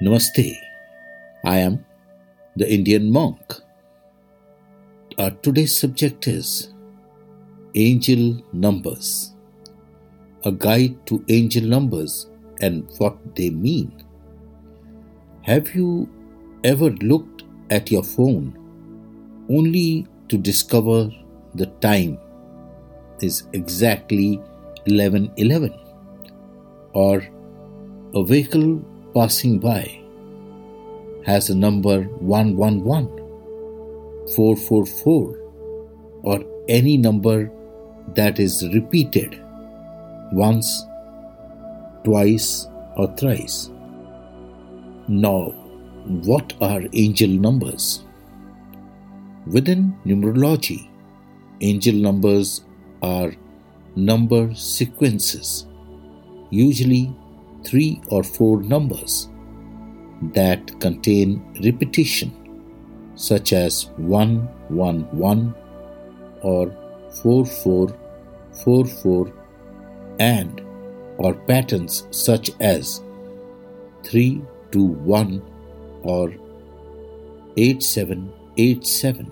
Namaste. I am the Indian monk. Our today's subject is angel numbers. A guide to angel numbers and what they mean. Have you ever looked at your phone only to discover the time is exactly 1111 or a vehicle passing by has a number 111 444 or any number that is repeated once twice or thrice. Now what are angel numbers? Within numerology angel numbers are number sequences, usually three or four numbers that contain repetition, such as 111 or 4444, and or patterns such as 321 or 8787.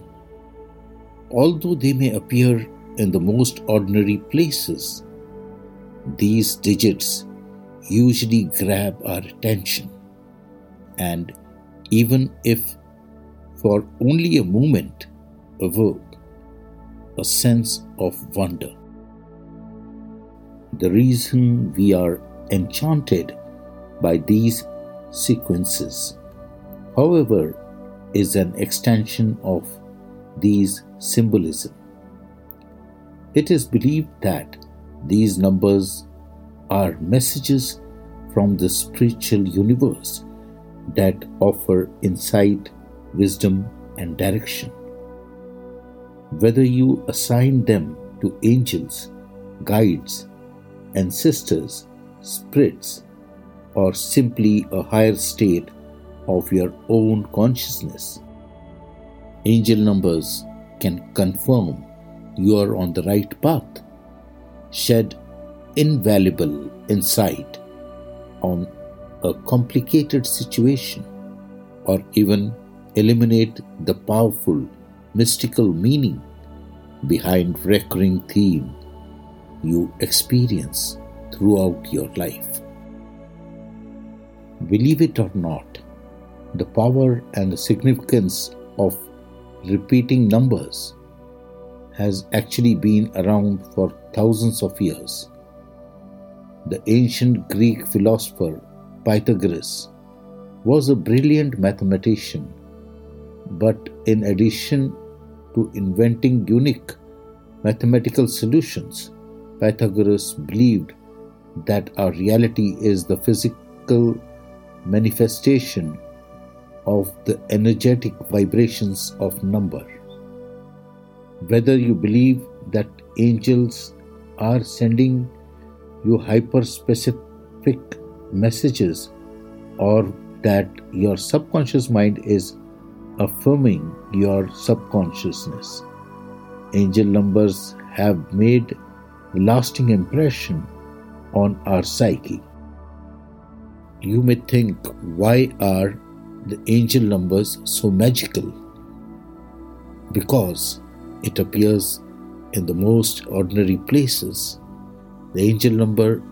Although they may appear in the most ordinary places. These digits usually grab our attention, and even if for only a moment, evoke a sense of wonder. The reason we are enchanted by these sequences, however, is an extension of these symbolism. It is believed that these numbers are messages from the spiritual universe that offer insight, wisdom, and direction. Whether you assign them to angels, guides, ancestors, spirits, or simply a higher state of your own consciousness, angel numbers can confirm you are on the right path. Shed invaluable insight on a complicated situation or even eliminate the powerful mystical meaning behind recurring theme you experience throughout your life. Believe it or not, the power and the significance of repeating numbers has actually been around for thousands of years. The ancient Greek philosopher Pythagoras was a brilliant mathematician, but in addition to inventing unique mathematical solutions, Pythagoras believed that our reality is the physical manifestation of the energetic vibrations of number. Whether you believe that angels are sending you hyper specific messages or that your subconscious mind is affirming your subconsciousness. Angel numbers have made lasting impression on our psyche. You may think, why are the angel numbers so magical? Because it appears in the most ordinary places. The angel number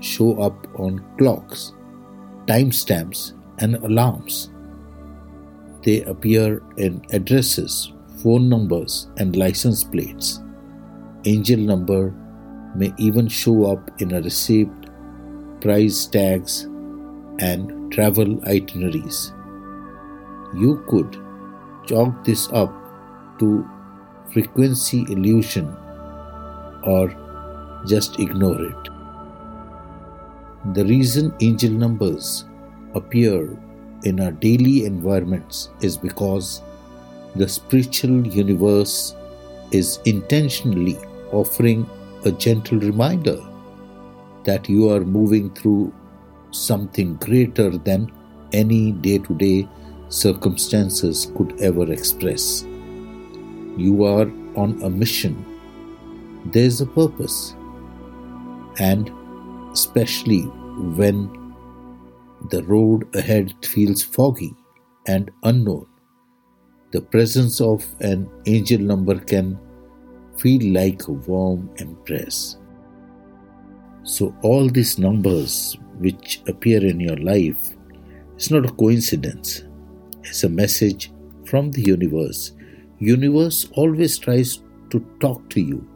show up on clocks, timestamps, and alarms. They appear in addresses, phone numbers, and license plates. Angel number may even show up in a receipt, price tags, and travel itineraries. You could chalk this up to frequency illusion or just ignore it. The reason angel numbers appear in our daily environments is because the spiritual universe is intentionally offering a gentle reminder that you are moving through something greater than any day to day circumstances could ever express. You are on a mission. There's a purpose. And especially when the road ahead feels foggy and unknown, the presence of an angel number can feel like a warm embrace. So, all these numbers which appear in your life is not a coincidence, it's a message from the universe. Universe always tries to talk to you,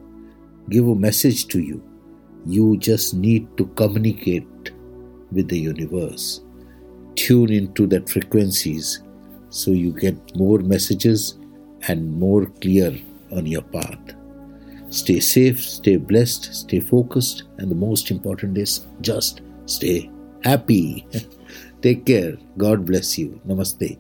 give a message to you. You just need to communicate with the universe. Tune into that frequencies so you get more messages and more clear on your path. Stay safe, stay blessed, stay focused, and the most important is just stay happy. Take care. God bless you. Namaste.